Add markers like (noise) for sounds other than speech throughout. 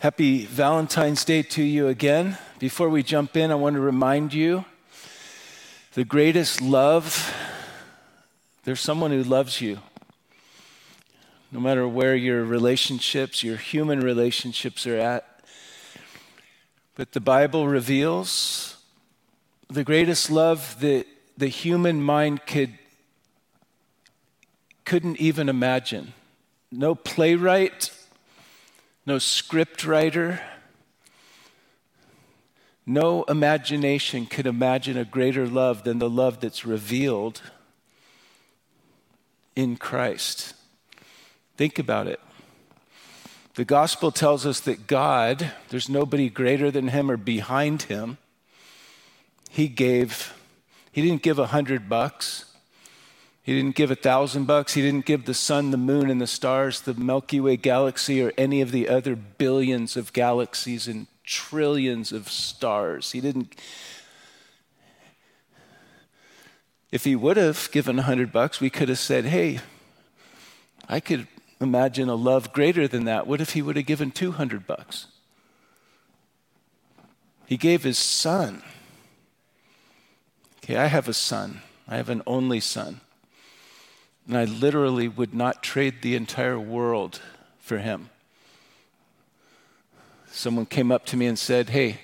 Happy Valentine's Day to you again. Before we jump in, I want to remind you the greatest love, there's someone who loves you. No matter where your relationships, your human relationships are at. But the Bible reveals the greatest love that the human mind could, couldn't even imagine. No playwright, no script writer, no imagination could imagine a greater love than the love that's revealed in Christ. Think about it. The gospel tells us that God, there's nobody greater than him or behind him. He gave, he didn't give a hundred bucks. He didn't give a thousand bucks. He didn't give the sun, the moon, and the stars, the Milky Way galaxy, or any of the other billions of galaxies and trillions of stars. He didn't. If he would have given a hundred bucks, we could have said, hey, I could imagine a love greater than that. What if he would have given 200 bucks? He gave his son. Okay, I have a son. I have an only son. And I literally would not trade the entire world for him. Someone came up to me and said, Hey,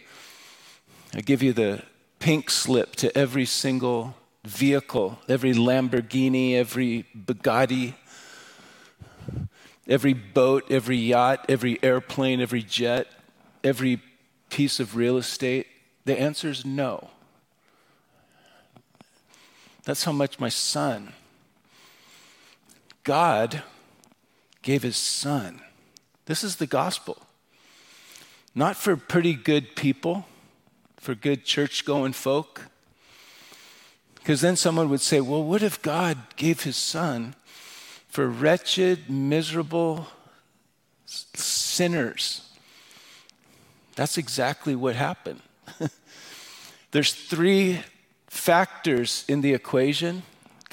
I give you the pink slip to every single vehicle, every Lamborghini, every Bugatti, every boat, every yacht, every airplane, every jet, every piece of real estate. The answer is no. That's how much my son God gave his son. This is the gospel. Not for pretty good people, for good church going folk. Because then someone would say, well, what if God gave his son for wretched, miserable sinners? That's exactly what happened. (laughs) There's three factors in the equation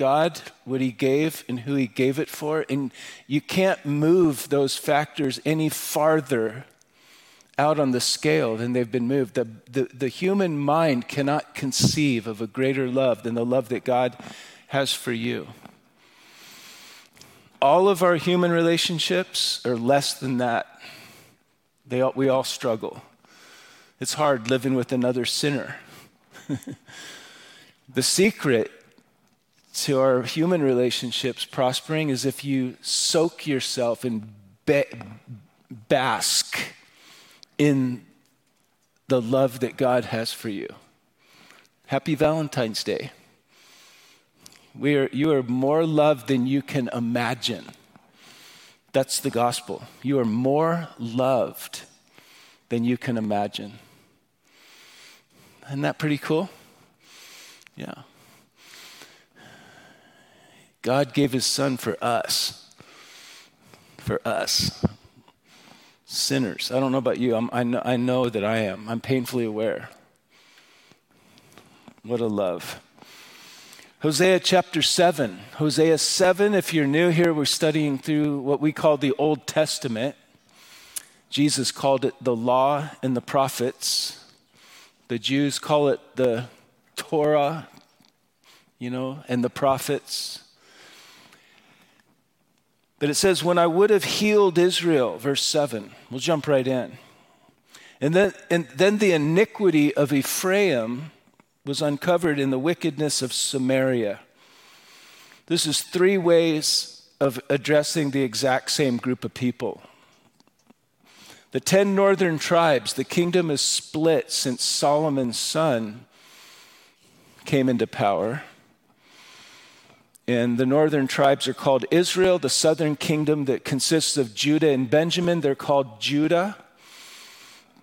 God, what He gave, and who He gave it for. And you can't move those factors any farther out on the scale than they've been moved. The, the, the human mind cannot conceive of a greater love than the love that God has for you. All of our human relationships are less than that. They all, we all struggle. It's hard living with another sinner. (laughs) the secret to our human relationships prospering is if you soak yourself and ba- bask in the love that God has for you. Happy Valentine's Day. We are, you are more loved than you can imagine. That's the gospel. You are more loved than you can imagine. Isn't that pretty cool? Yeah. God gave his son for us. For us. Sinners. I don't know about you. I'm, I, know, I know that I am. I'm painfully aware. What a love. Hosea chapter 7. Hosea 7, if you're new here, we're studying through what we call the Old Testament. Jesus called it the law and the prophets. The Jews call it the Torah, you know, and the prophets. But it says, When I would have healed Israel, verse 7. We'll jump right in. And then, and then the iniquity of Ephraim was uncovered in the wickedness of Samaria. This is three ways of addressing the exact same group of people. The ten northern tribes, the kingdom is split since Solomon's son came into power. And the northern tribes are called Israel. The southern kingdom that consists of Judah and Benjamin, they're called Judah.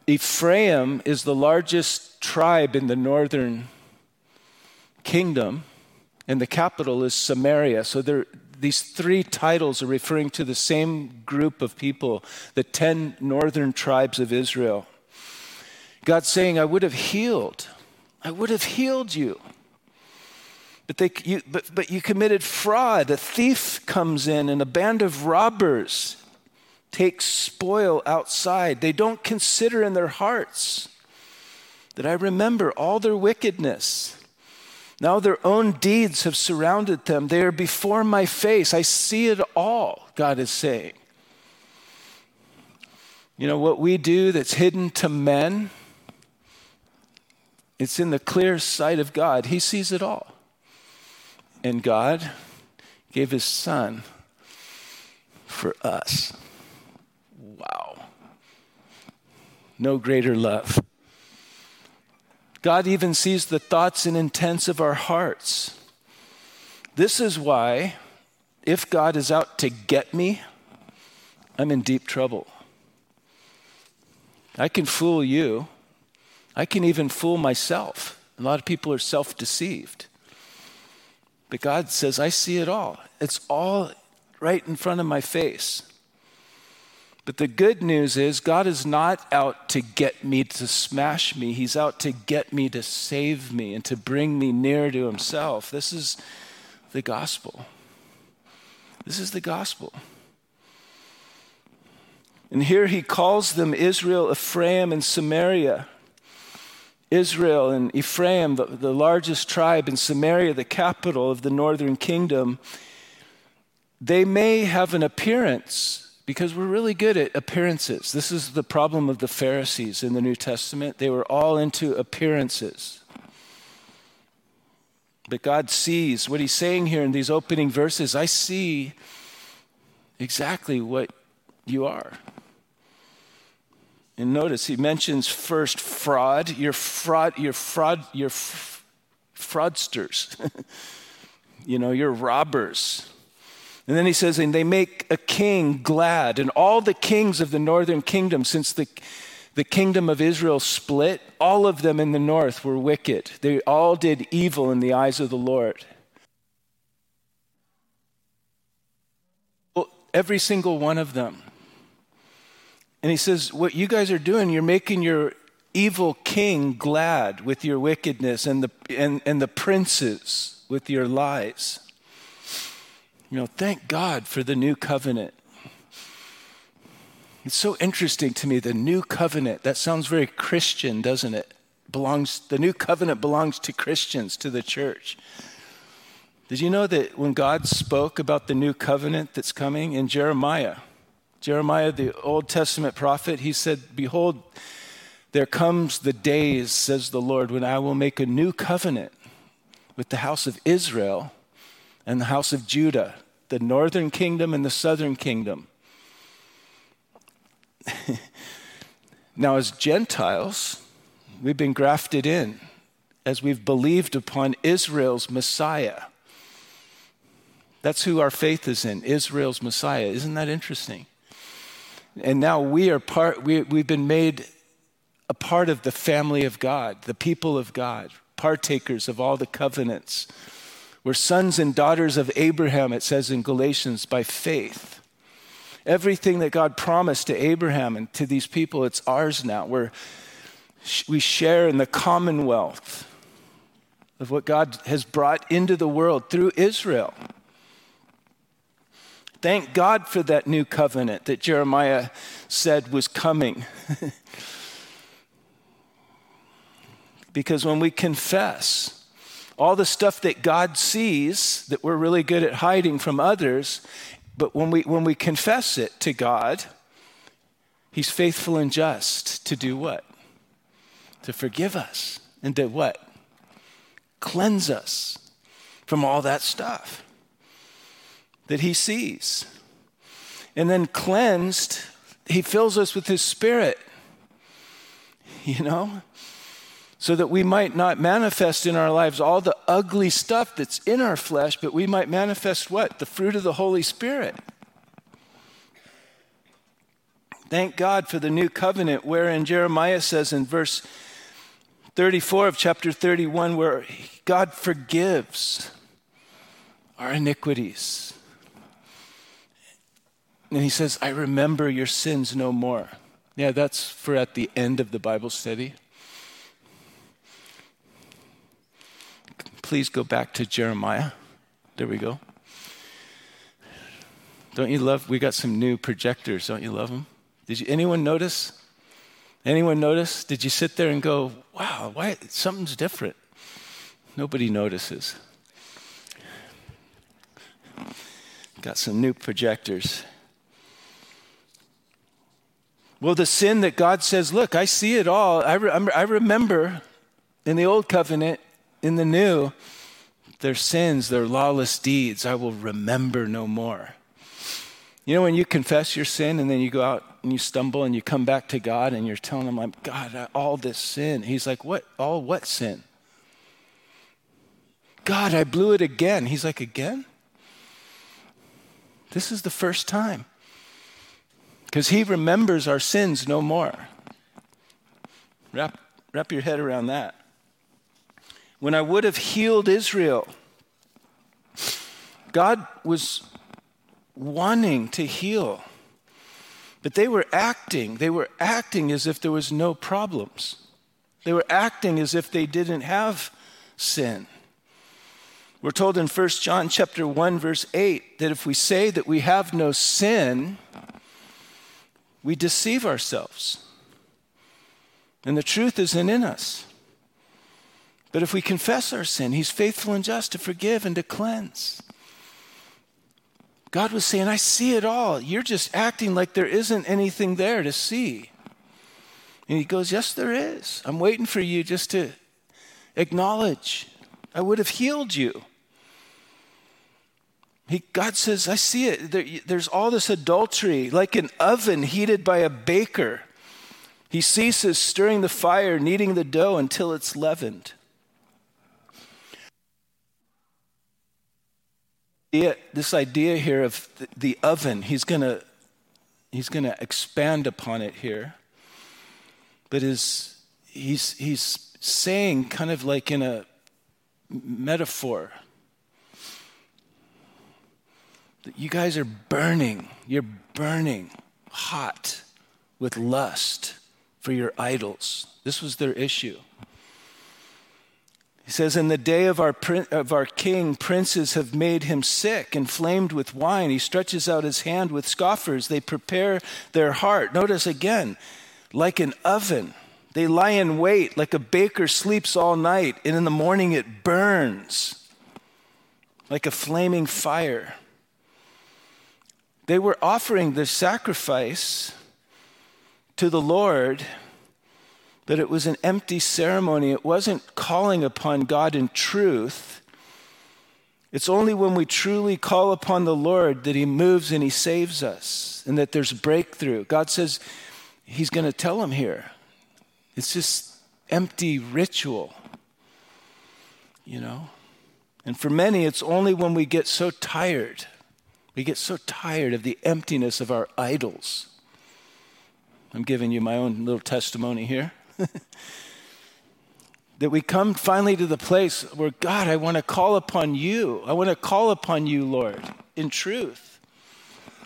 Ephraim is the largest tribe in the northern kingdom, and the capital is Samaria. So these three titles are referring to the same group of people, the 10 northern tribes of Israel. God's saying, I would have healed. I would have healed you. But, they, you, but, but you committed fraud. A thief comes in and a band of robbers take spoil outside. They don't consider in their hearts that I remember all their wickedness. Now their own deeds have surrounded them. They are before my face. I see it all, God is saying. You know, what we do that's hidden to men, it's in the clear sight of God. He sees it all. And God gave his son for us. Wow. No greater love. God even sees the thoughts and intents of our hearts. This is why, if God is out to get me, I'm in deep trouble. I can fool you. I can even fool myself. A lot of people are self deceived. But God says, I see it all. It's all right in front of my face. But the good news is, God is not out to get me to smash me. He's out to get me to save me and to bring me near to Himself. This is the gospel. This is the gospel. And here he calls them Israel, Ephraim, and Samaria. Israel and Ephraim, the, the largest tribe, and Samaria, the capital of the northern kingdom, they may have an appearance because we're really good at appearances. This is the problem of the Pharisees in the New Testament. They were all into appearances. But God sees what he's saying here in these opening verses. I see exactly what you are. And notice he mentions first fraud. You're fraud, you're fraud, you're f- fraudsters. (laughs) you know, you're robbers. And then he says, and they make a king glad. And all the kings of the northern kingdom, since the, the kingdom of Israel split, all of them in the north were wicked. They all did evil in the eyes of the Lord. Well, every single one of them. And he says, What you guys are doing, you're making your evil king glad with your wickedness and the, and, and the princes with your lies. You know, thank God for the new covenant. It's so interesting to me, the new covenant. That sounds very Christian, doesn't it? Belongs the new covenant belongs to Christians, to the church. Did you know that when God spoke about the new covenant that's coming in Jeremiah, Jeremiah, the Old Testament prophet, he said, Behold, there comes the days, says the Lord, when I will make a new covenant with the house of Israel and the house of Judah, the northern kingdom and the southern kingdom. (laughs) now, as Gentiles, we've been grafted in as we've believed upon Israel's Messiah. That's who our faith is in, Israel's Messiah. Isn't that interesting? And now we are part, we, we've been made a part of the family of God, the people of God, partakers of all the covenants. We're sons and daughters of Abraham, it says in Galatians, by faith. Everything that God promised to Abraham and to these people, it's ours now. We're, we share in the commonwealth of what God has brought into the world through Israel. Thank God for that new covenant that Jeremiah said was coming. (laughs) because when we confess all the stuff that God sees that we're really good at hiding from others, but when we, when we confess it to God, He's faithful and just to do what? To forgive us and to what? Cleanse us from all that stuff that he sees. And then cleansed, he fills us with his spirit, you know, so that we might not manifest in our lives all the ugly stuff that's in our flesh, but we might manifest what? The fruit of the Holy Spirit. Thank God for the new covenant, wherein Jeremiah says in verse 34 of chapter 31, where God forgives our iniquities and he says, I remember your sins no more. Yeah, that's for at the end of the Bible study. Please go back to Jeremiah. There we go. Don't you love? We got some new projectors. Don't you love them? Did you, anyone notice? Anyone notice? Did you sit there and go, "Wow, why something's different"? Nobody notices. Got some new projectors. Well, the sin that God says, look, I see it all. I, re- I remember in the old covenant, in the new, their sins, their lawless deeds, I will remember no more. You know, when you confess your sin and then you go out and you stumble and you come back to God and you're telling him, like, God, all this sin. He's like, what? All what sin? God, I blew it again. He's like, again? This is the first time. Because he remembers our sins no more. Wrap, wrap your head around that. When I would have healed Israel, God was wanting to heal. But they were acting. They were acting as if there was no problems. They were acting as if they didn't have sin. We're told in 1 John chapter 1 verse 8 that if we say that we have no sin, we deceive ourselves. And the truth isn't in us. But if we confess our sin, he's faithful and just to forgive and to cleanse. God was saying, I see it all. You're just acting like there isn't anything there to see. And he goes, Yes, there is. I'm waiting for you just to acknowledge. I would have healed you. He, God says, I see it. There, there's all this adultery, like an oven heated by a baker. He ceases stirring the fire, kneading the dough until it's leavened. this idea here of the, oven, he's going to he's to expand upon it here. But is he's he's saying kind of like in a metaphor you guys are burning, you're burning hot with lust for your idols. This was their issue. He says, In the day of our, of our king, princes have made him sick, inflamed with wine. He stretches out his hand with scoffers. They prepare their heart. Notice again, like an oven. They lie in wait, like a baker sleeps all night, and in the morning it burns like a flaming fire. They were offering the sacrifice to the Lord but it was an empty ceremony. It wasn't calling upon God in truth. It's only when we truly call upon the Lord that He moves and He saves us and that there's breakthrough. God says He's going to tell them here. It's just empty ritual, you know? And for many, it's only when we get so tired, we get so tired of the emptiness of our idols. I'm giving you my own little testimony here. (laughs) that we come finally to the place where, God, I want to call upon you. I want to call upon you, Lord, in truth.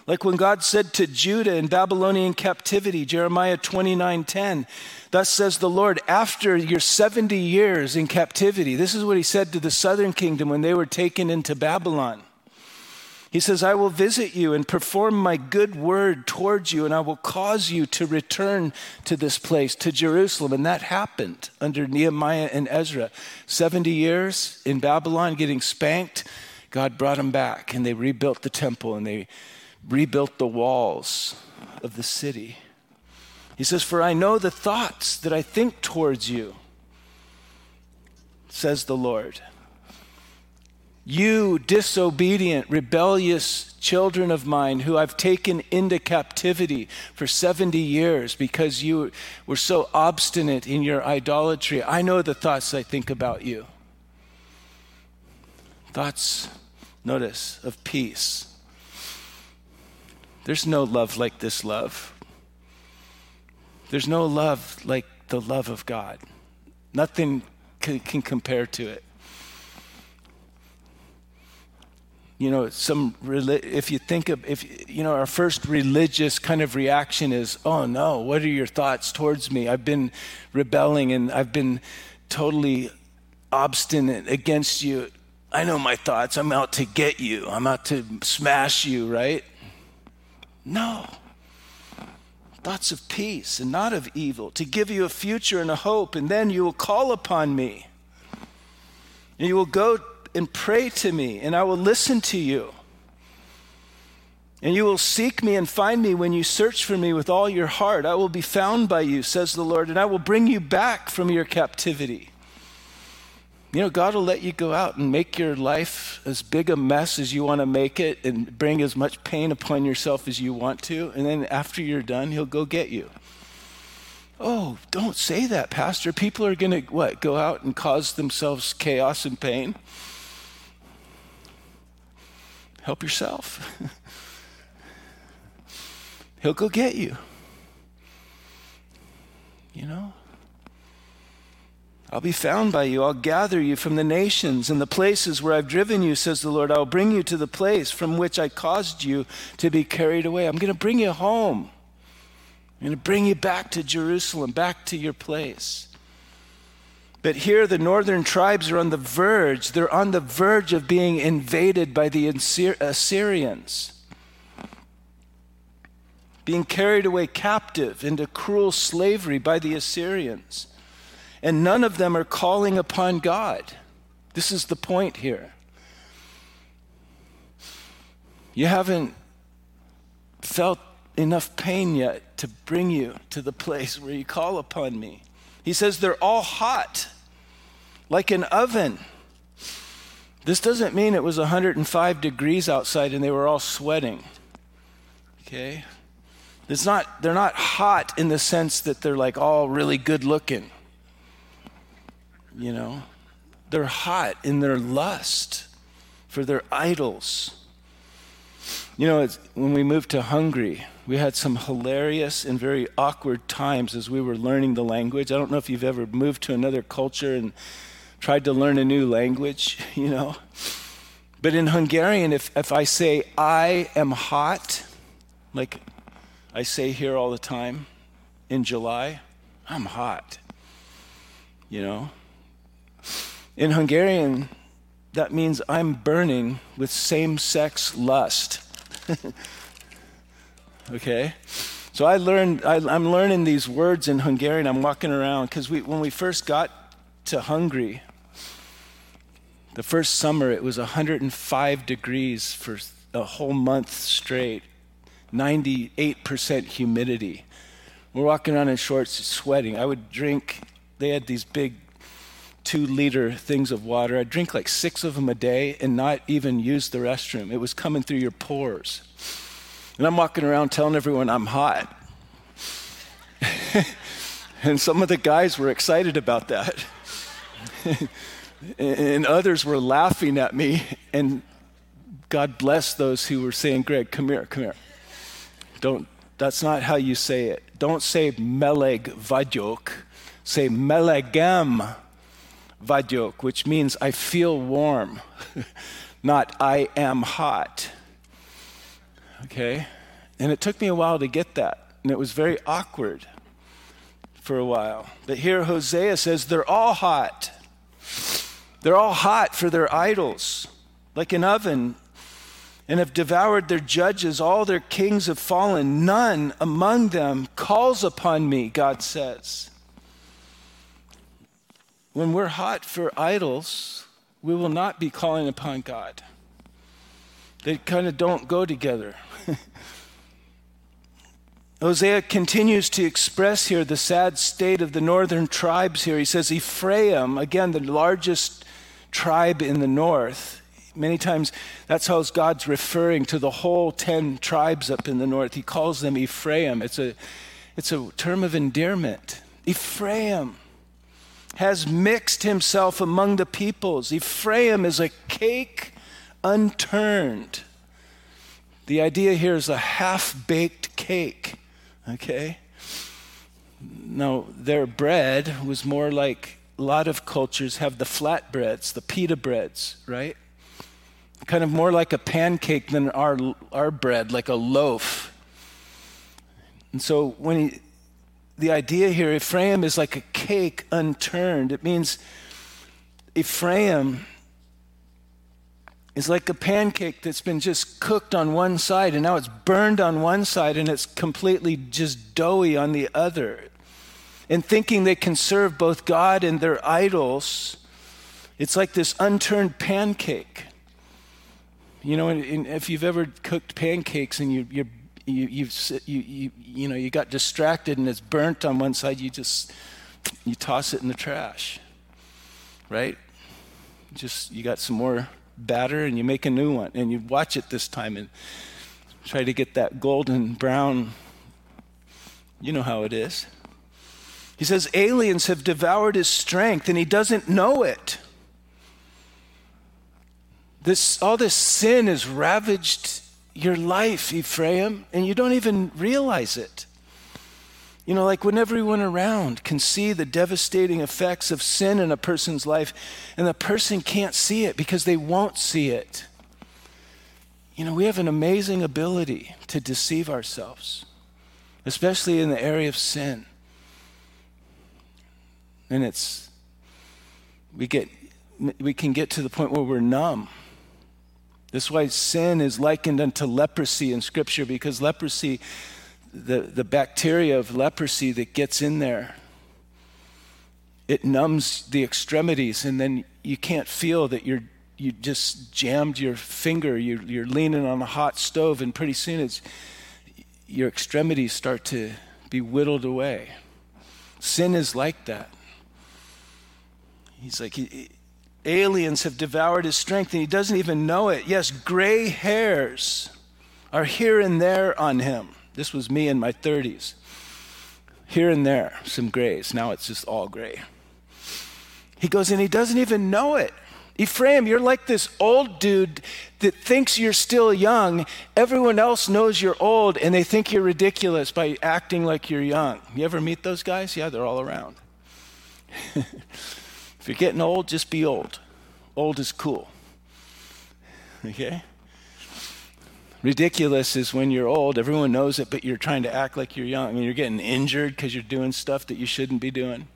Like when God said to Judah in Babylonian captivity, Jeremiah 29 10, Thus says the Lord, after your 70 years in captivity, this is what he said to the southern kingdom when they were taken into Babylon. He says, I will visit you and perform my good word towards you, and I will cause you to return to this place, to Jerusalem. And that happened under Nehemiah and Ezra. 70 years in Babylon, getting spanked. God brought them back, and they rebuilt the temple and they rebuilt the walls of the city. He says, For I know the thoughts that I think towards you, says the Lord you disobedient, rebellious children of mine who I've taken into captivity for 70 years because you were so obstinate in your idolatry, I know the thoughts I think about you. Thoughts, notice, of peace. There's no love like this love. There's no love like the love of God. Nothing can, can compare to it. You know, some if you think of if you know our first religious kind of reaction is, "Oh no, what are your thoughts towards me? I've been rebelling and I've been totally obstinate against you. I know my thoughts. I'm out to get you. I'm out to smash you, right?" No. Thoughts of peace and not of evil, to give you a future and a hope, and then you will call upon me. And you will go and pray to me, and I will listen to you. And you will seek me and find me when you search for me with all your heart. I will be found by you, says the Lord, and I will bring you back from your captivity. You know, God will let you go out and make your life as big a mess as you want to make it and bring as much pain upon yourself as you want to. And then after you're done, He'll go get you. Oh, don't say that, Pastor. People are going to, what, go out and cause themselves chaos and pain? Help yourself. He'll go get you. You know? I'll be found by you. I'll gather you from the nations and the places where I've driven you, says the Lord. I'll bring you to the place from which I caused you to be carried away. I'm going to bring you home. I'm going to bring you back to Jerusalem, back to your place. But here, the northern tribes are on the verge. They're on the verge of being invaded by the Assyrians, being carried away captive into cruel slavery by the Assyrians and none of them are calling upon God. This is the point here. You haven't felt enough pain yet to bring you to the place where you call upon me. He says they're all hot, like an oven. This doesn't mean it was 105 degrees outside and they were all sweating. Okay? It's not, they're not hot in the sense that they're like all really good looking you know. They're hot in their lust for their idols. You know, when we moved to Hungary, we had some hilarious and very awkward times as we were learning the language. I don't know if you've ever moved to another culture and tried to learn a new language, (laughs) you know. But in Hungarian, if, if I say, I am hot, like I say here all the time in July, I'm hot, you know. In Hungarian, that means I'm burning with same sex lust. (laughs) okay? So I learned, I, am learning these words in Hungarian. I'm walking around because we, when we first got to Hungary, the first summer it was 105 degrees for a whole month straight, 98% humidity. We're walking around in shorts, sweating. I would drink, they had these big two liter things of water. I'd drink like six of them a day and not even use the restroom. It was coming through your pores. And I'm walking around telling everyone I'm hot. (laughs) and some of the guys were excited about that. (laughs) and others were laughing at me. And God bless those who were saying, Greg, come here, come here. Don't, that's not how you say it. Don't say meleg vagyok. Say melegem vagyok, which means I feel warm, (laughs) not I am hot. Okay? And it took me a while to get that, and it was very awkward for a while. But here Hosea says they're all hot. They're all hot for their idols, like an oven, and have devoured their judges. All their kings have fallen. None among them calls upon me, God says. When we're hot for idols, we will not be calling upon God. They kind of don't go together. (laughs) Hosea continues to express here the sad state of the northern tribes here. He says, Ephraim, again, the largest tribe in the north, many times that's how God's referring to the whole 10 tribes up in the north. He calls them Ephraim. It's a, it's a term of endearment. Ephraim has mixed himself among the peoples. Ephraim is a cake unturned. The idea here is a half baked cake, okay? Now, their bread was more like a lot of cultures have the flat breads, the pita breads, right? Kind of more like a pancake than our, our bread, like a loaf. And so when he, the idea here, Ephraim is like a cake unturned. It means Ephraim is like a pancake that's been just cooked on one side and now it's burned on one side and it's completely just doughy on the other. And thinking they can serve both God and their idols, it's like this unturned pancake. You know, if you've ever cooked pancakes and you, you, you, you, you, you know, you got distracted and it's burnt on one side, you just, you toss it in the trash, right? Just, you got some more batter and you make a new one and you watch it this time and try to get that golden brown. You know how it is. He says, aliens have devoured his strength and he doesn't know it. This, all this sin has ravaged your life, Ephraim, and you don't even realize it. You know, like when everyone around can see the devastating effects of sin in a person's life, and the person can't see it because they won't see it. You know, we have an amazing ability to deceive ourselves, especially in the area of sin. And it's, we get, we can get to the point where we're numb this is why sin is likened unto leprosy in Scripture, because leprosy, the, the bacteria of leprosy that gets in there, it numbs the extremities, and then you can't feel that you're you just jammed your finger, you're, you're leaning on a hot stove, and pretty soon it's your extremities start to be whittled away. Sin is like that. He's like, aliens have devoured his strength and he doesn't even know it. Yes, gray hairs are here and there on him. This was me in my 30s. Here and there, some grays. Now it's just all gray. He goes, and he doesn't even know it. Ephraim, you're like this old dude that thinks you're still young. Everyone else knows you're old and they think you're ridiculous by acting like you're young. You ever meet those guys? Yeah, they're all around. (laughs) If you're getting old, just be old. Old is cool. Okay? Ridiculous is when you're old, everyone knows it, but you're trying to act like you're young. Mean, you're getting injured because you're doing stuff that you shouldn't be doing.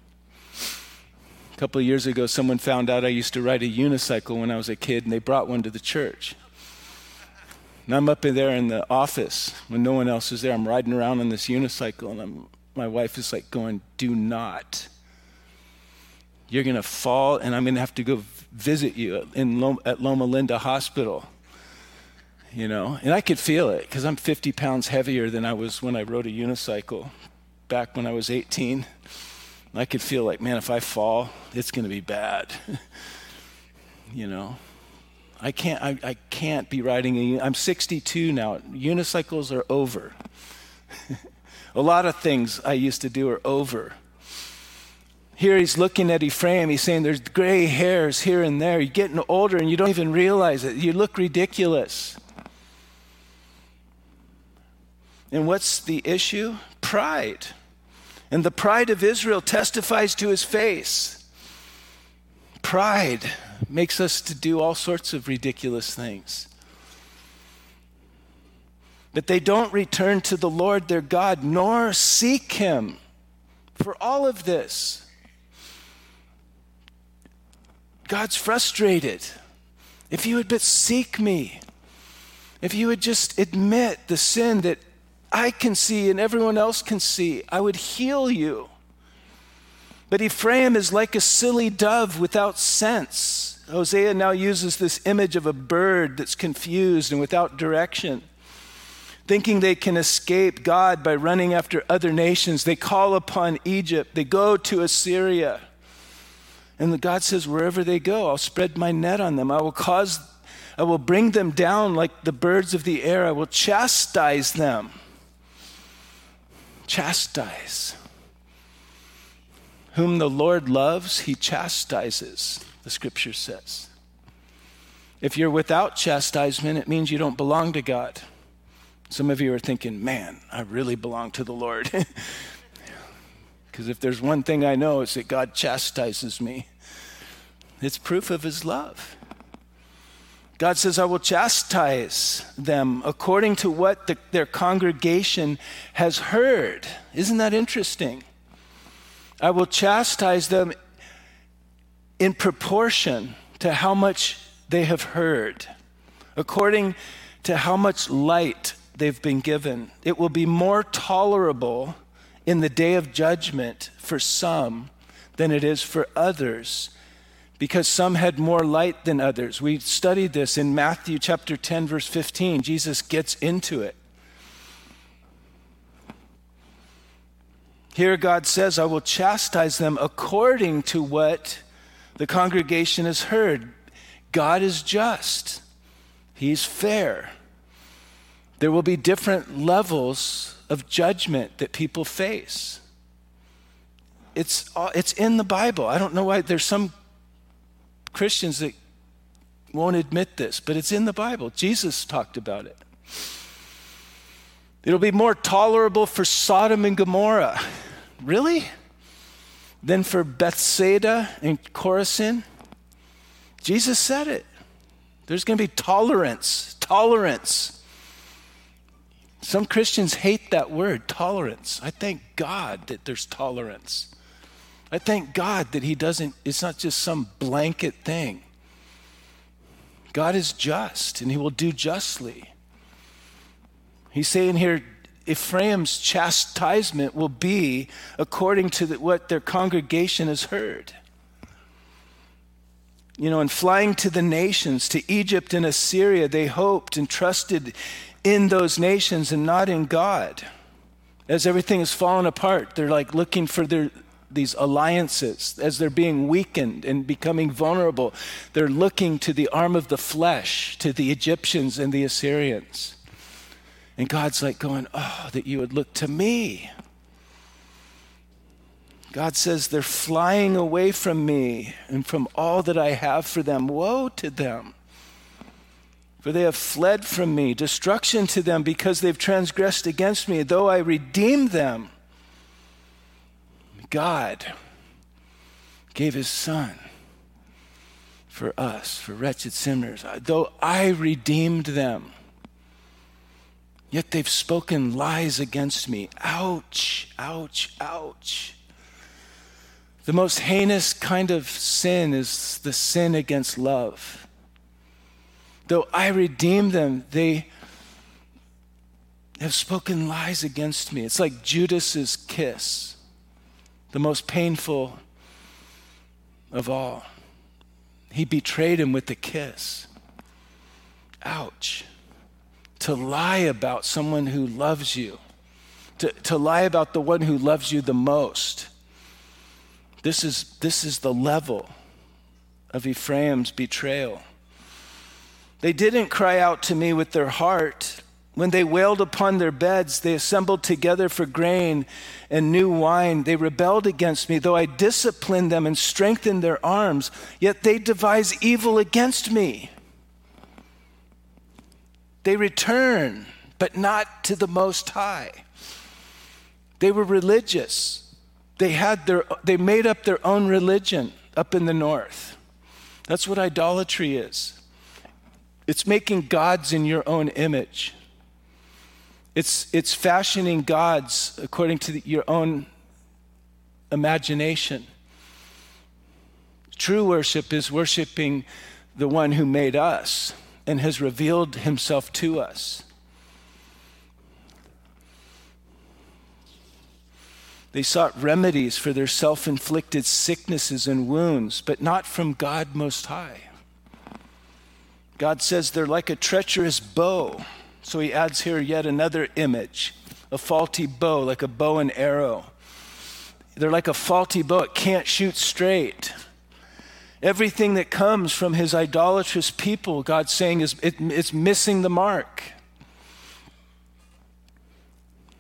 A couple of years ago, someone found out I used to ride a unicycle when I was a kid, and they brought one to the church. And I'm up in there in the office when no one else is there. I'm riding around on this unicycle, and I'm, my wife is like going, Do not you're going to fall, and I'm going to have to go visit you in Loma, at Loma Linda Hospital. You know, and I could feel it because I'm 50 pounds heavier than I was when I rode a unicycle back when I was 18. I could feel like, man, if I fall, it's going to be bad. (laughs) you know, I can't. I, I can't be riding a. I'm 62 now. Unicycles are over. (laughs) a lot of things I used to do are over. Here he's looking at Ephraim. He's saying there's gray hairs here and there. You're getting older and you don't even realize it. You look ridiculous. And what's the issue? Pride. And the pride of Israel testifies to his face. Pride makes us to do all sorts of ridiculous things. But they don't return to the Lord their God, nor seek him for all of this. God's frustrated. If you would but seek me, if you would just admit the sin that I can see and everyone else can see, I would heal you. But Ephraim is like a silly dove without sense. Hosea now uses this image of a bird that's confused and without direction. Thinking they can escape God by running after other nations, they call upon Egypt, they go to Assyria. And God says, wherever they go, I'll spread my net on them. I will cause, I will bring them down like the birds of the air. I will chastise them. Chastise. Whom the Lord loves, he chastises, the scripture says. If you're without chastisement, it means you don't belong to God. Some of you are thinking, man, I really belong to the Lord. (laughs) Because if there's one thing I know, it's that God chastises me. It's proof of his love. God says, I will chastise them according to what the, their congregation has heard. Isn't that interesting? I will chastise them in proportion to how much they have heard. according to how much light they've been given. It will be more tolerable in the day of judgment for some than it is for others because some had more light than others. We studied this in Matthew chapter 10 verse 15. Jesus gets into it. Here God says, I will chastise them according to what the congregation has heard. God is just. He's fair. There will be different levels of judgment that people face. It's, uh, it's in the Bible. I don't know why there's some Christians that won't admit this, but it's in the Bible. Jesus talked about it. It'll be more tolerable for Sodom and Gomorrah. Really? Than for Bethsaida and Chorazin? Jesus said it. There's going to be tolerance, tolerance. Some Christians hate that word, tolerance. I thank God that there's tolerance. I thank God that He doesn't, it's not just some blanket thing. God is just and He will do justly. He's saying here, Ephraim's chastisement will be according to the, what their congregation has heard. You know, in flying to the nations, to Egypt and Assyria, they hoped and trusted in those nations and not in God. As everything has fallen apart, they're like looking for their, these alliances. As they're being weakened and becoming vulnerable, they're looking to the arm of the flesh, to the Egyptians and the Assyrians. And God's like going, Oh, that you would look to me. God says they're flying away from me and from all that I have for them. Woe to them! For they have fled from me. Destruction to them because they've transgressed against me. Though I redeemed them, God gave his son for us, for wretched sinners. Uh, though I redeemed them, yet they've spoken lies against me. Ouch, ouch, ouch. The most heinous kind of sin is the sin against love. Though I redeemed them, they have spoken lies against me. It's like Judas's kiss, the most painful of all. He betrayed him with the kiss. Ouch. To lie about someone who loves you, to, to lie about the one who loves you the most this is, this is the level of Ephraim's betrayal. They didn't cry out to me with their heart. When they wailed upon their beds, they assembled together for grain and new wine. They rebelled against me, though I disciplined them and strengthened their arms, yet they devise evil against me. They return, but not to the Most High. They were religious. They had their they made up their own religion up in the north. That's what idolatry is. It's making gods in your own image. It's, it's fashioning gods according to the, your own imagination. True worship is worshiping the one who made us and has revealed himself to us. They sought remedies for their self inflicted sicknesses and wounds, but not from God Most High. God says they're like a treacherous bow. So he adds here yet another image a faulty bow, like a bow and arrow. They're like a faulty bow, it can't shoot straight. Everything that comes from his idolatrous people, God's saying, is it, it's missing the mark.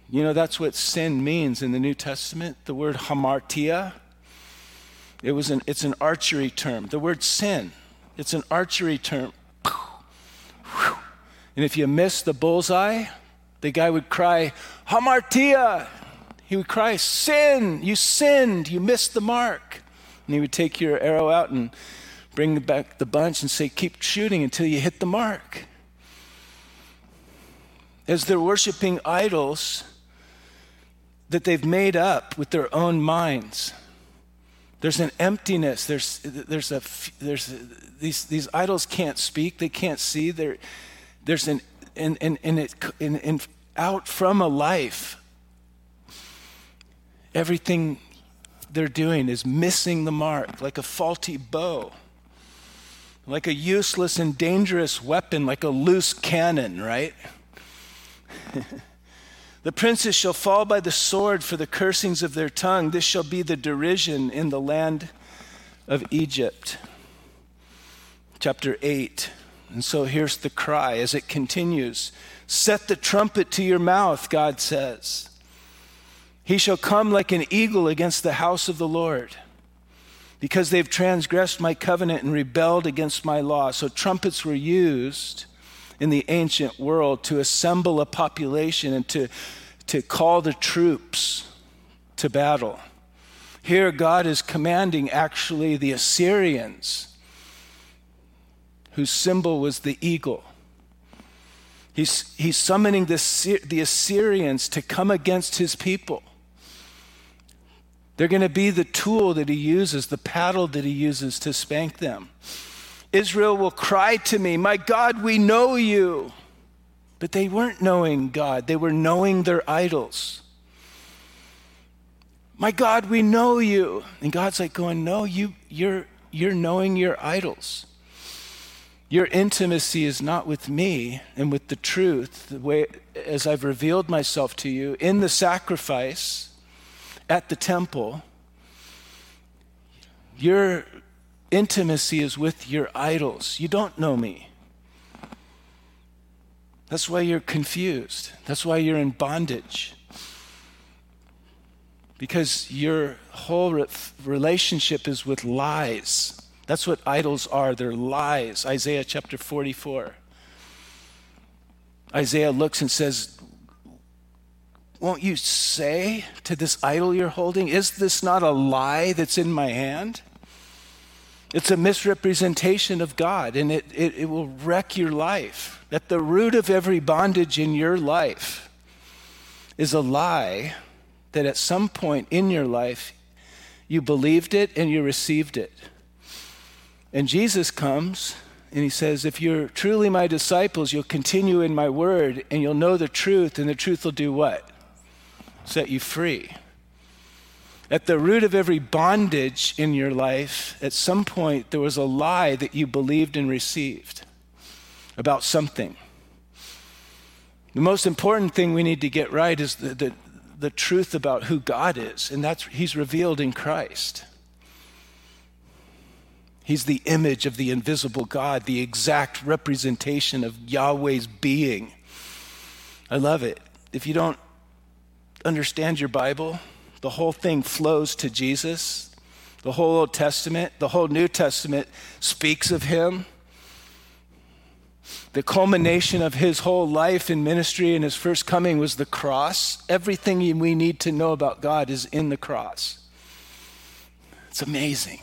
You know, that's what sin means in the New Testament. The word hamartia, it was an, it's an archery term. The word sin, it's an archery term. And if you miss the bullseye, the guy would cry, hamartia. He would cry, sin, you sinned, you missed the mark. And he would take your arrow out and bring back the bunch and say, keep shooting until you hit the mark. As they're worshiping idols, that they've made up with their own minds. There's an emptiness. There's, there's a, there's a, these, these idols can't speak. They can't see. There, there's an, and, and, and it, and, and out from a life, everything they're doing is missing the mark like a faulty bow, like a useless and dangerous weapon, like a loose cannon, right? (laughs) the princes shall fall by the sword for the cursings of their tongue. This shall be the derision in the land of Egypt. Chapter 8. And so here's the cry as it continues Set the trumpet to your mouth, God says. He shall come like an eagle against the house of the Lord, because they've transgressed my covenant and rebelled against my law. So trumpets were used in the ancient world to assemble a population and to, to call the troops to battle. Here, God is commanding actually the Assyrians, whose symbol was the eagle. He's, he's summoning the, the Assyrians to come against his people. They're going to be the tool that he uses, the paddle that he uses to spank them. Israel will cry to me, My God, we know you. But they weren't knowing God, they were knowing their idols. My God, we know you. And God's like going, No, you, you're, you're knowing your idols. Your intimacy is not with me and with the truth, the way as I've revealed myself to you in the sacrifice at the temple, your intimacy is with your idols. You don't know me. That's why you're confused. That's why you're in bondage. Because your whole re- relationship is with lies. That's what idols are. They're lies. Isaiah chapter 44. Isaiah looks and says, won't you say to this idol you're holding, Is this not a lie that's in my hand? It's a misrepresentation of God, and it, it, it, will wreck your life. At the root of every bondage in your life is a lie that at some point in your life you believed it and you received it. And Jesus comes and he says, If you're truly my disciples, you'll continue in my word and you'll know the truth, and the truth will do what? set you free. At the root of every bondage in your life, at some point, there was a lie that you believed and received about something. The most important thing we need to get right is the, the, the truth about who God is, and that's He's revealed in Christ. He's the image of the invisible God, the exact representation of Yahweh's being. I love it. If you don't understand your Bible, the whole thing flows to Jesus. The whole Old Testament, the whole New Testament speaks of him. The culmination of his whole life in ministry and his first coming was the cross. Everything we need to know about God is in the cross. It's amazing.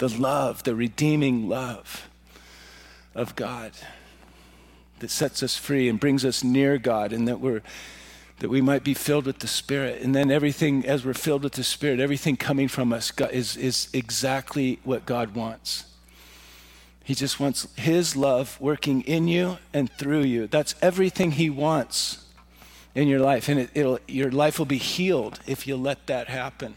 The love, the redeeming love of God that sets us free and brings us near God, and that we're that we might be filled with the Spirit. And then everything, as we're filled with the Spirit, everything coming from us is, is exactly what God wants. He just wants His love working in you and through you. That's everything He wants in your life. And it, will your life will be healed if you let that happen.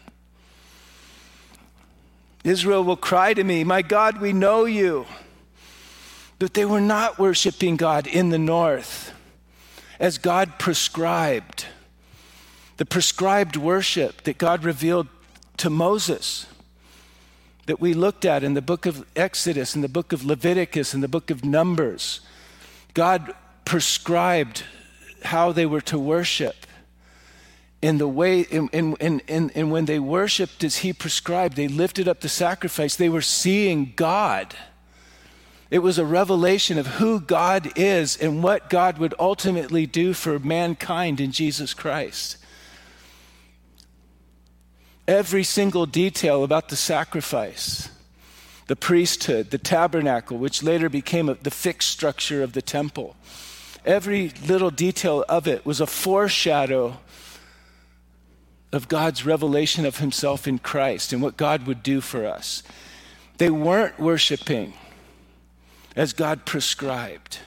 Israel will cry to me, My God, we know you. But they were not worshiping God in the north as God prescribed. The prescribed worship that God revealed to Moses, that we looked at in the book of Exodus, in the book of Leviticus, in the book of Numbers. God prescribed how they were to worship. In the way, in, in, in, in when they worshiped as He prescribed, they lifted up the sacrifice, they were seeing God. It was a revelation of who God is and what God would ultimately do for mankind in Jesus Christ. Every single detail about the sacrifice, the priesthood, the tabernacle, which later became the fixed structure of the temple, every little detail of it was a foreshadow of God's revelation of himself in Christ and what God would do for us. They weren't worshiping as God prescribed.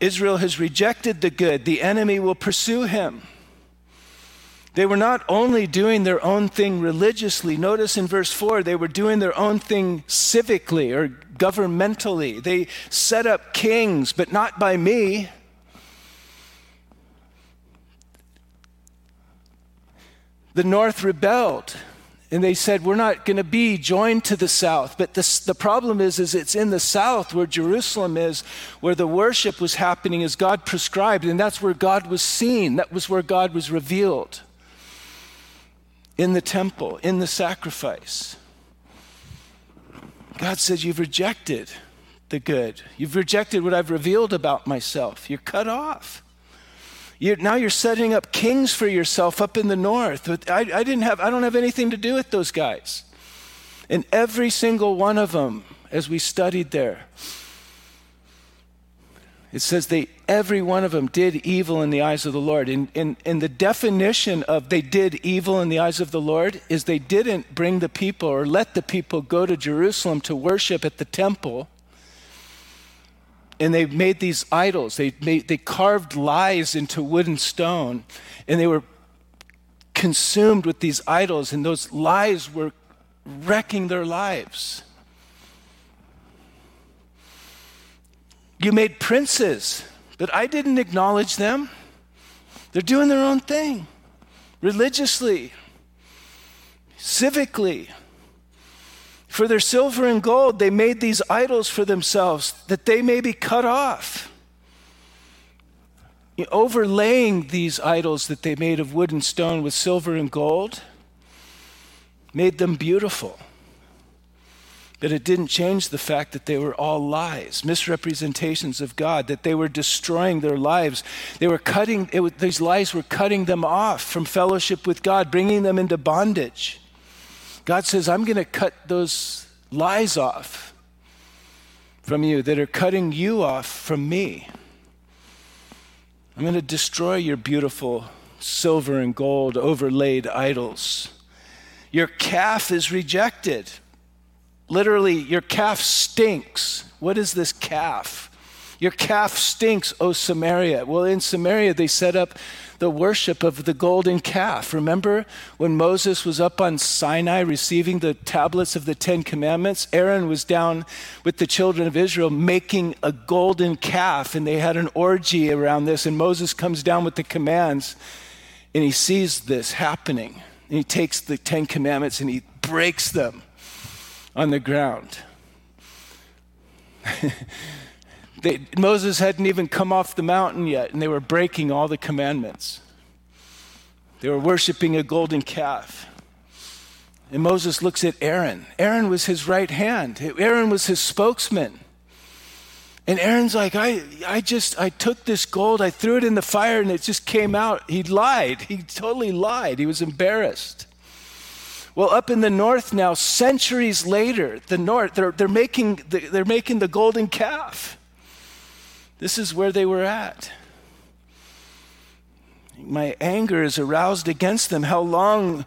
Israel has rejected the good, the enemy will pursue him. They were not only doing their own thing religiously, notice in verse 4, they were doing their own thing civically or governmentally. They set up kings, but not by me. The north rebelled and they said we're not going to be joined to the south. But this, the problem is is it's in the south where jerusalem is where the worship was happening as god prescribed and that's where god was seen. That was where god was revealed. In the temple in the sacrifice. God says you've rejected the good. You've rejected what i've revealed about myself. You're cut off you're, now you're setting up kings for yourself up in the north. I, I, didn't have, I don't have anything to do with those guys. And every single one of them, as we studied there, it says they, every one of them did evil in the eyes of the Lord. And, and, and the definition of they did evil in the eyes of the Lord is they didn't bring the people or let the people go to Jerusalem to worship at the temple and they made these idols. They, made, they carved lies into wood and stone, and they were consumed with these idols, and those lies were wrecking their lives. You made princes, but I didn't acknowledge them. They're doing their own thing religiously, civically. For their silver and gold, they made these idols for themselves that they may be cut off. Overlaying these idols that they made of wood and stone with silver and gold made them beautiful. But it didn't change the fact that they were all lies, misrepresentations of God, that they were destroying their lives. They were cutting, these lies were cutting them off from fellowship with God, bringing them into bondage. God says, I'm going to cut those lies off from you that are cutting you off from me. I'm going to destroy your beautiful silver and gold overlaid idols. Your calf is rejected. Literally, your calf stinks. What is this calf? Your calf stinks, O Samaria. Well, in Samaria, they set up the worship of the golden calf. Remember when Moses was up on Sinai receiving the tablets of the Ten Commandments? Aaron was down with the children of Israel making a golden calf, and they had an orgy around this. And Moses comes down with the commands, and he sees this happening. And he takes the Ten Commandments and he breaks them on the ground. (laughs) They, Moses hadn't even come off the mountain yet, and they were breaking all the commandments. They were worshiping a golden calf. And Moses looks at Aaron. Aaron was his right hand, Aaron was his spokesman. And Aaron's like, I, I just, I took this gold, I threw it in the fire, and it just came out. He lied. He totally lied. He was embarrassed. Well, up in the north now, centuries later, the north, they're, they're, making, the, they're making the golden calf. This is where they were at. My anger is aroused against them. How long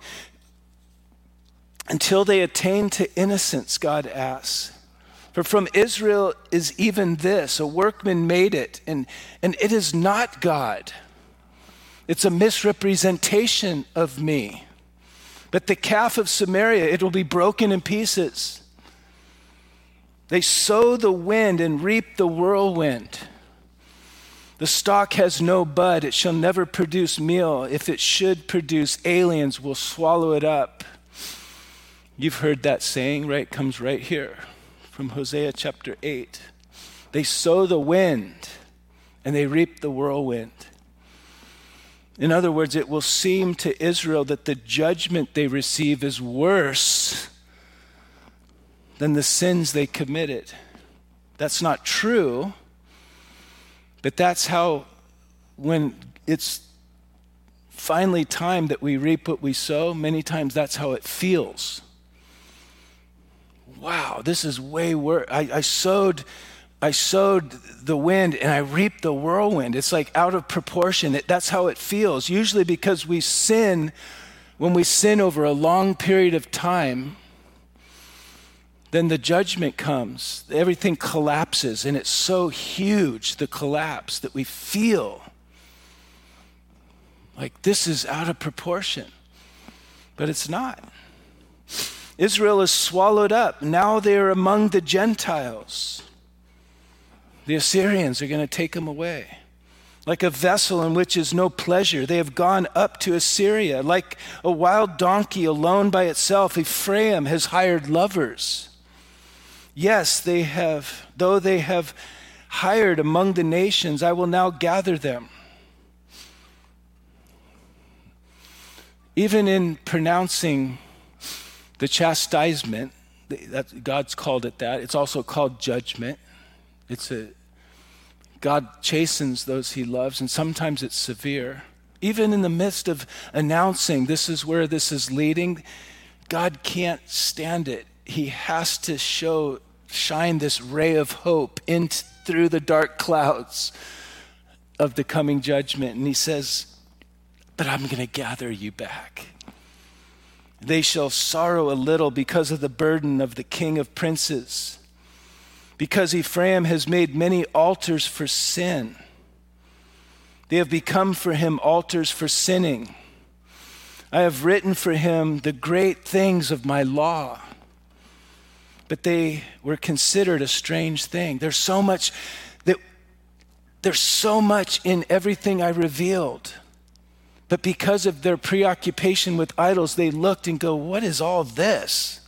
until they attain to innocence, God asks. For from Israel is even this a workman made it, and, and it is not God. It's a misrepresentation of me. But the calf of Samaria, it will be broken in pieces. They sow the wind and reap the whirlwind. The stalk has no bud, it shall never produce meal. If it should produce, aliens will swallow it up. You've heard that saying, right? Comes right here from Hosea chapter 8. They sow the wind and they reap the whirlwind. In other words, it will seem to Israel that the judgment they receive is worse than the sins they committed. That's not true. But that's how, when it's finally time that we reap what we sow, many times that's how it feels. Wow, this is way worse. I, I sowed I sowed the wind and I reaped the whirlwind. It's like out of proportion. It, that's how it feels. Usually, because we sin, when we sin over a long period of time, then the judgment comes. Everything collapses, and it's so huge, the collapse, that we feel like this is out of proportion. But it's not. Israel is swallowed up. Now they are among the Gentiles. The Assyrians are going to take them away. Like a vessel in which is no pleasure, they have gone up to Assyria. Like a wild donkey alone by itself, Ephraim has hired lovers. Yes, they have, though they have hired among the nations, I will now gather them. Even in pronouncing the chastisement, God's called it that, it's also called judgment. It's a God chastens those he loves, and sometimes it's severe. Even in the midst of announcing this is where this is leading, God can't stand it. He has to show, shine this ray of hope in through the dark clouds of the coming judgment. And he says, But I'm going to gather you back. They shall sorrow a little because of the burden of the king of princes because Ephraim has made many altars for sin. They have become for him altars for sinning. I have written for him the great things of my law, but they were considered a strange thing. There's so much that there's so much in everything I revealed. But because of their preoccupation with idols, they looked and go, What is all this?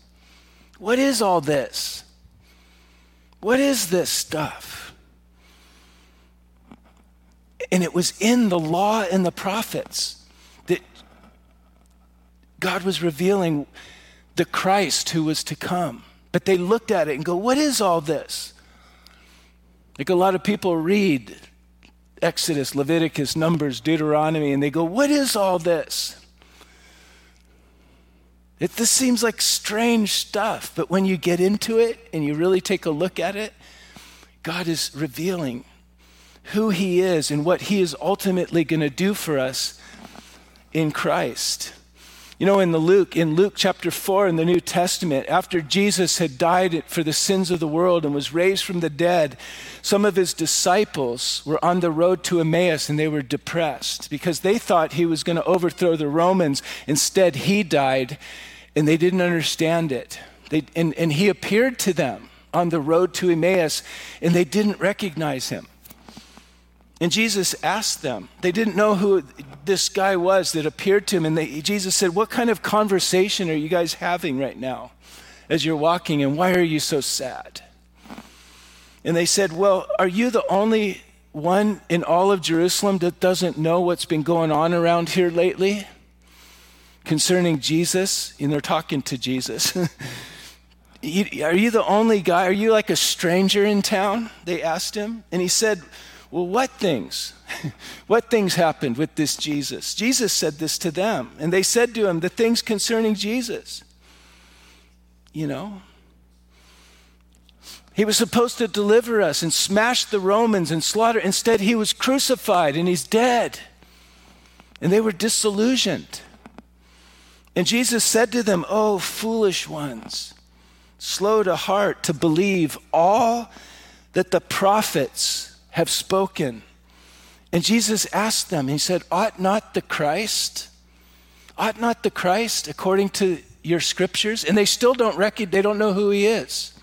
What is all this? What is this stuff? And it was in the law and the prophets that God was revealing the Christ who was to come. But they looked at it and go, What is all this? Like a lot of people read Exodus, Leviticus, Numbers, Deuteronomy, and they go, What is all this? It, this seems like strange stuff, but when you get into it and you really take a look at it, God is revealing who He is and what He is ultimately going to do for us in Christ. You know, in the Luke, in Luke chapter 4 in the New Testament, after Jesus had died for the sins of the world and was raised from the dead, some of his disciples were on the road to Emmaus and they were depressed because they thought he was going to overthrow the Romans. Instead, he died and they didn't understand it. They, and, and he appeared to them on the road to Emmaus, and they didn't recognize him. And Jesus asked them, they didn't know who this guy was that appeared to him. And they, Jesus said, What kind of conversation are you guys having right now as you're walking, and why are you so sad? And they said, Well, are you the only one in all of Jerusalem that doesn't know what's been going on around here lately? concerning Jesus, and they're talking to Jesus. (laughs) are you the only guy? Are you like a stranger in town? They asked him. And he said, Well, what things? (laughs) what things happened with this Jesus? Jesus said this to them. And they said to him, The things concerning Jesus. You know? He was supposed to deliver us and smash the Romans and slaughter. Instead, he was crucified and he's dead. And they were disillusioned. And Jesus said to them, Oh, foolish ones, slow to heart to believe all that the prophets have spoken. And Jesus asked them, He said, Ought not the Christ, ought not the Christ, according to your scriptures? And they still don't recognize, they don't know who He is.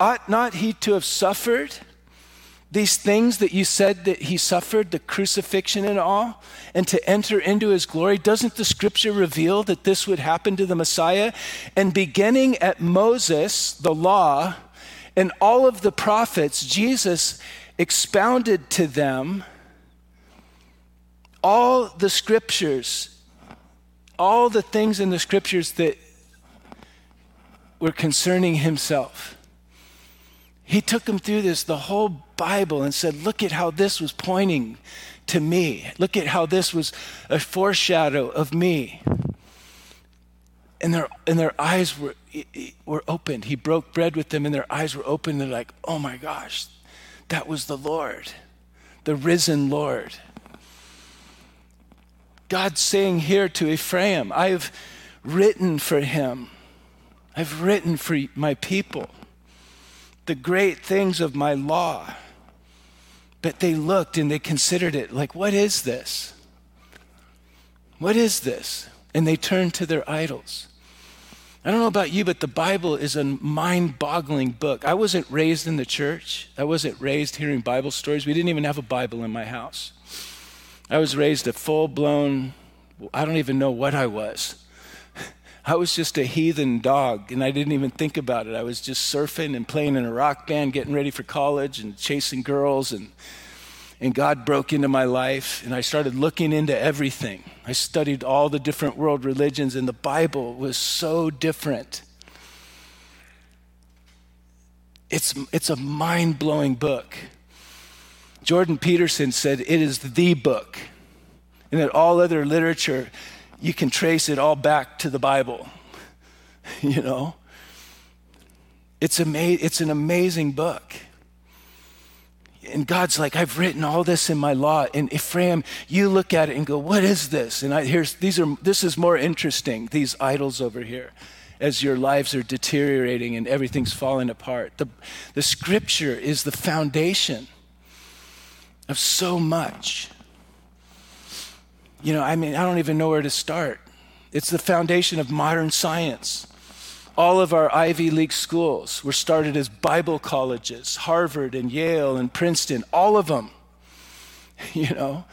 Ought not He to have suffered? these things that you said that he suffered, the crucifixion and all, and to enter into his glory? Doesn't the scripture reveal that this would happen to the Messiah? And beginning at Moses, the law, and all of the prophets, Jesus expounded to them all the scriptures, all the things in the scriptures that were concerning himself. He took them through this, the whole Bible, and said, Look at how this was pointing to me. Look at how this was a foreshadow of me. And their, and their eyes were, were opened. He broke bread with them, and their eyes were open. They're like, Oh my gosh, That was the Lord, the risen Lord. God's saying here to Ephraim, I've written for him. I've written for my people the great things of my law. But they looked and they considered it like, what is this? What is this? And they turned to their idols. I don't know about you, but the Bible is a mind boggling book. I wasn't raised in the church, I wasn't raised hearing Bible stories. We didn't even have a Bible in my house. I was raised a full blown, I don't even know what I was. (laughs) I was just a heathen dog, and I didn't even think about it. I was just surfing and playing in a rock band, getting ready for college, and chasing girls. And, and God broke into my life, and I started looking into everything. I studied all the different world religions, and the Bible was so different. It's, it's a mind blowing book. Jordan Peterson said it is the book, and that all other literature you can trace it all back to the Bible. (laughs) you know? It's, ama- it's an amazing book. And God's like, I've written all this in my law. And Ephraim, you look at it and go, what is this? And I, here's, these are, this is more interesting, these idols over here, as your lives are deteriorating and everything's falling apart. The, the scripture is the foundation of so much. You know, I mean, I don't even know where to start. It's the foundation of modern science. All of our Ivy League schools were started as Bible colleges Harvard and Yale and Princeton, all of them. (laughs) You know,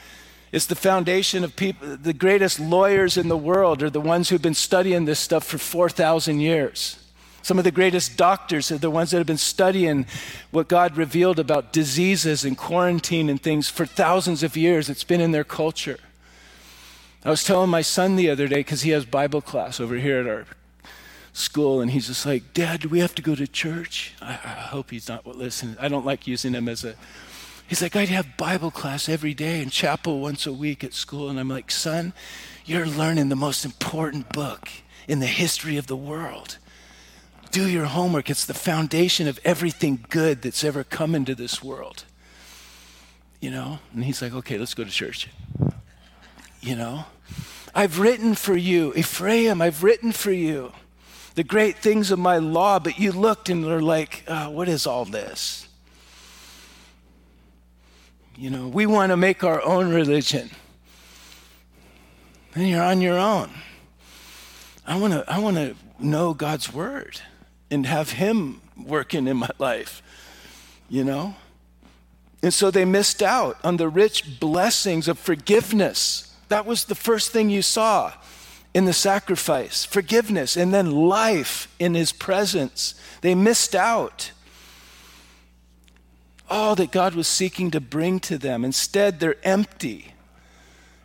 it's the foundation of people. The greatest lawyers in the world are the ones who've been studying this stuff for 4,000 years. Some of the greatest doctors are the ones that have been studying what God revealed about diseases and quarantine and things for thousands of years. It's been in their culture. I was telling my son the other day, because he has Bible class over here at our school, and he's just like, Dad, do we have to go to church? I, I hope he's not listening. I don't like using him as a. He's like, I'd have Bible class every day and chapel once a week at school. And I'm like, son, you're learning the most important book in the history of the world. Do your homework. It's the foundation of everything good that's ever come into this world. You know? And he's like, okay, let's go to church you know. I've written for you, Ephraim, I've written for you the great things of my law, but you looked and are like, oh, what is all this? You know, we want to make our own religion. And you're on your own. I want to I want to know God's word and have him working in my life. You know? And so they missed out on the rich blessings of forgiveness that was the first thing you saw in the sacrifice forgiveness and then life in his presence. They missed out. All that God was seeking to bring to them. Instead, they're empty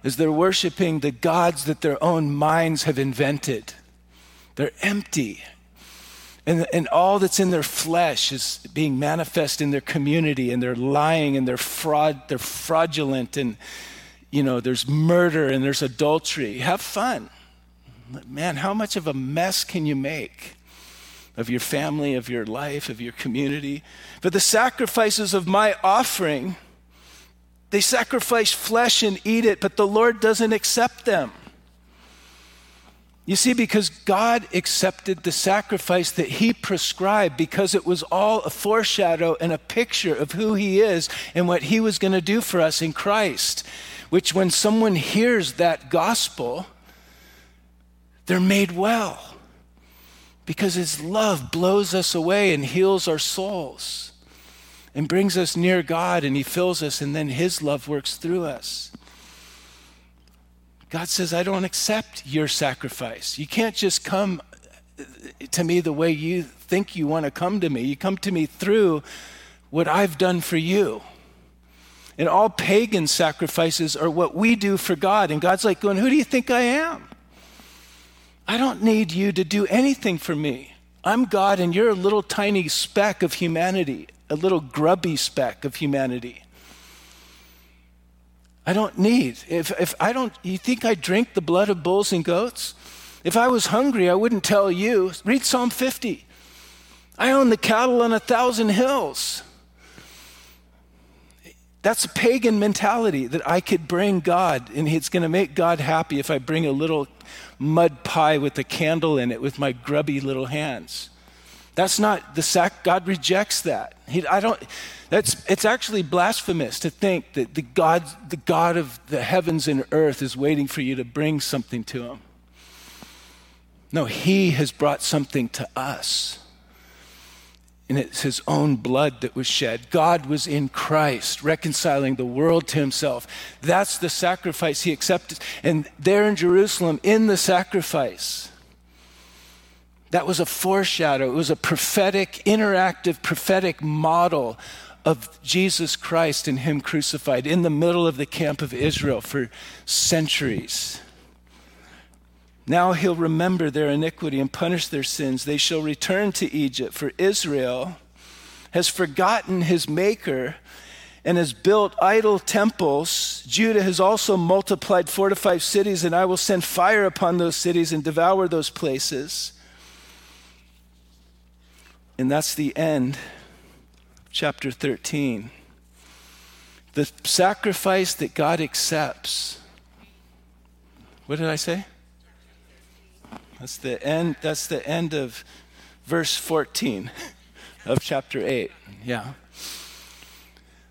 as they're worshiping the gods that their own minds have invented. They're empty. And, and all that's in their flesh is being manifest in their community, and they're lying and they're fraud, they're fraudulent and you know, there's murder and there's adultery. Have fun. Man, how much of a mess can you make of your family, of your life, of your community? But the sacrifices of my offering, they sacrifice flesh and eat it, but the Lord doesn't accept them. You see, because God accepted the sacrifice that He prescribed, because it was all a foreshadow and a picture of who He is and what He was going to do for us in Christ which when someone hears that gospel, they're made well because his love blows us away and heals our souls and brings us near God and he fills us and then his love works through us. God says, I don't accept your sacrifice. You can't just come to me the way you think you want to come to me. You come to me through what I've done for you. And all pagan sacrifices are what we do for God. And God's like, going, Who do you think I am? I don't need you to do anything for me. I'm God, and you're a little tiny speck of humanity, a little grubby speck of humanity. I don't need. If, if I don't, you think I drink the blood of bulls and goats? If I was hungry, I wouldn't tell you. Read Psalm 50. I own the cattle on a thousand hills. That's a pagan mentality that I could bring God and it's going to make God happy if I bring a little mud pie with a candle in it with my grubby little hands. That's not the sac. God rejects that. He, I don't. That's. It's actually blasphemous to think that the God, the God of the heavens and earth, is waiting for you to bring something to Him. No, He has brought something to us and it's his own blood that was shed. God was in Christ, reconciling the world to himself. That's the sacrifice he accepted. And there in Jerusalem, in the sacrifice, that was a foreshadow. It was a prophetic, interactive, prophetic model of Jesus Christ and him crucified in the middle of the camp of Israel for centuries. Now he'll remember their iniquity and punish their sins. They shall return to Egypt, for Israel has forgotten his maker and has built idol temples. Judah has also multiplied fortified cities, and I will send fire upon those cities and devour those places. And that's the end chapter 13. The sacrifice that God accepts. What did I say? That's the end, that's the end of verse 14 of chapter 8. Yeah.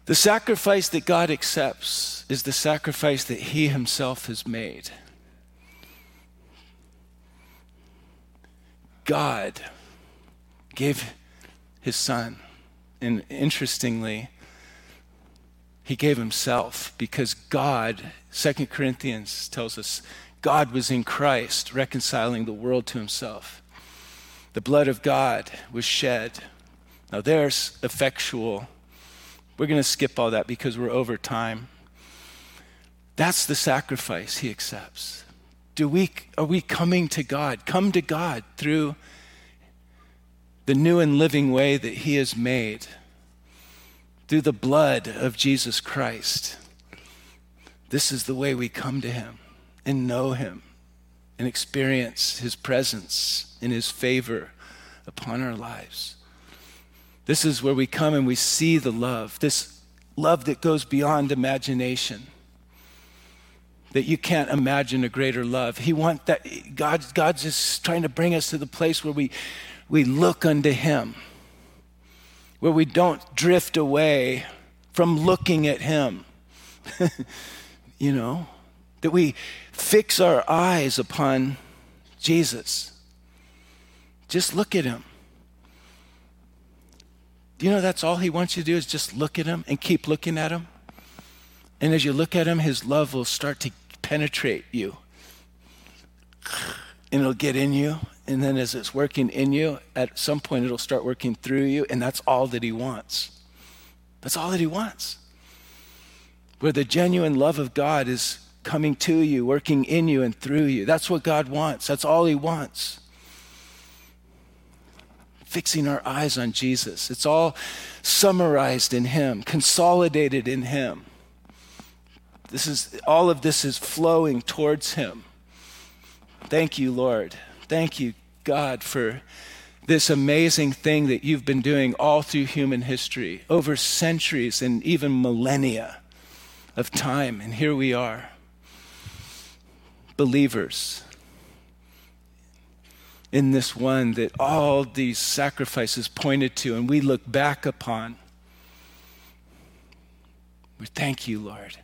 The sacrifice that God accepts is the sacrifice that He Himself has made. God gave His Son. And interestingly, He gave Himself because God, Second Corinthians tells us, God was in Christ, reconciling the world to himself. The blood of God was shed. Now, there's effectual. We're going to skip all that because we're over time. That's the sacrifice he accepts. Do we, are we coming to God? Come to God through the new and living way that he has made, through the blood of Jesus Christ. This is the way we come to him and know Him and experience His presence and His favor upon our lives. This is where we come and we see the love, this love that goes beyond imagination. That you can't imagine a greater love. He want that God, God's just trying to bring us to the place where we, we look unto Him, where we don't drift away from looking at Him. (laughs) you know, that we fix our eyes upon Jesus. Just look at him. Do you know that's all he wants you to do is just look at him and keep looking at him? And as you look at him, his love will start to penetrate you. And it'll get in you. And then as it's working in you, at some point it'll start working through you. And that's all that he wants. That's all that he wants. Where the genuine love of God is coming to you, working in you and through you. That's what God wants. That's all He wants. Fixing our eyes on Jesus. It's all summarized in Him, consolidated in Him. This is all of this is flowing towards Him. Thank you, Lord. Thank you, God, for this amazing thing that you've been doing all through human history, over centuries and even millennia of time. And here we are believers in this one that all these sacrifices pointed to and we look back upon. We thank you, Lord.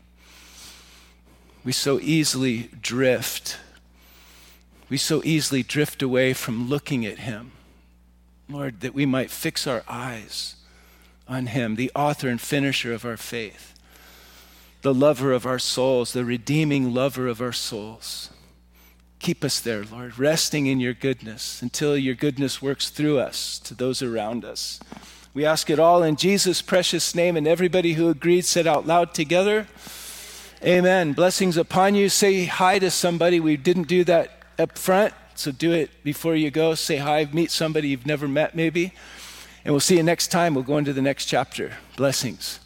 We so easily drift. We so easily drift away from looking at Him. Lord, that we might fix our eyes on Him, the author and finisher of our faith the lover of our souls, the redeeming lover of our souls. Keep us there, Lord, resting in your goodness until your goodness works through us to those around us. We ask it all in Jesus' precious name, and everybody who agreed said out loud together, Amen. Blessings upon you. Say hi to somebody. We didn't do that up front, so do it before you go. Say hi, meet somebody you've never met, maybe. And we'll see you next time. We'll go into the next chapter. Blessings.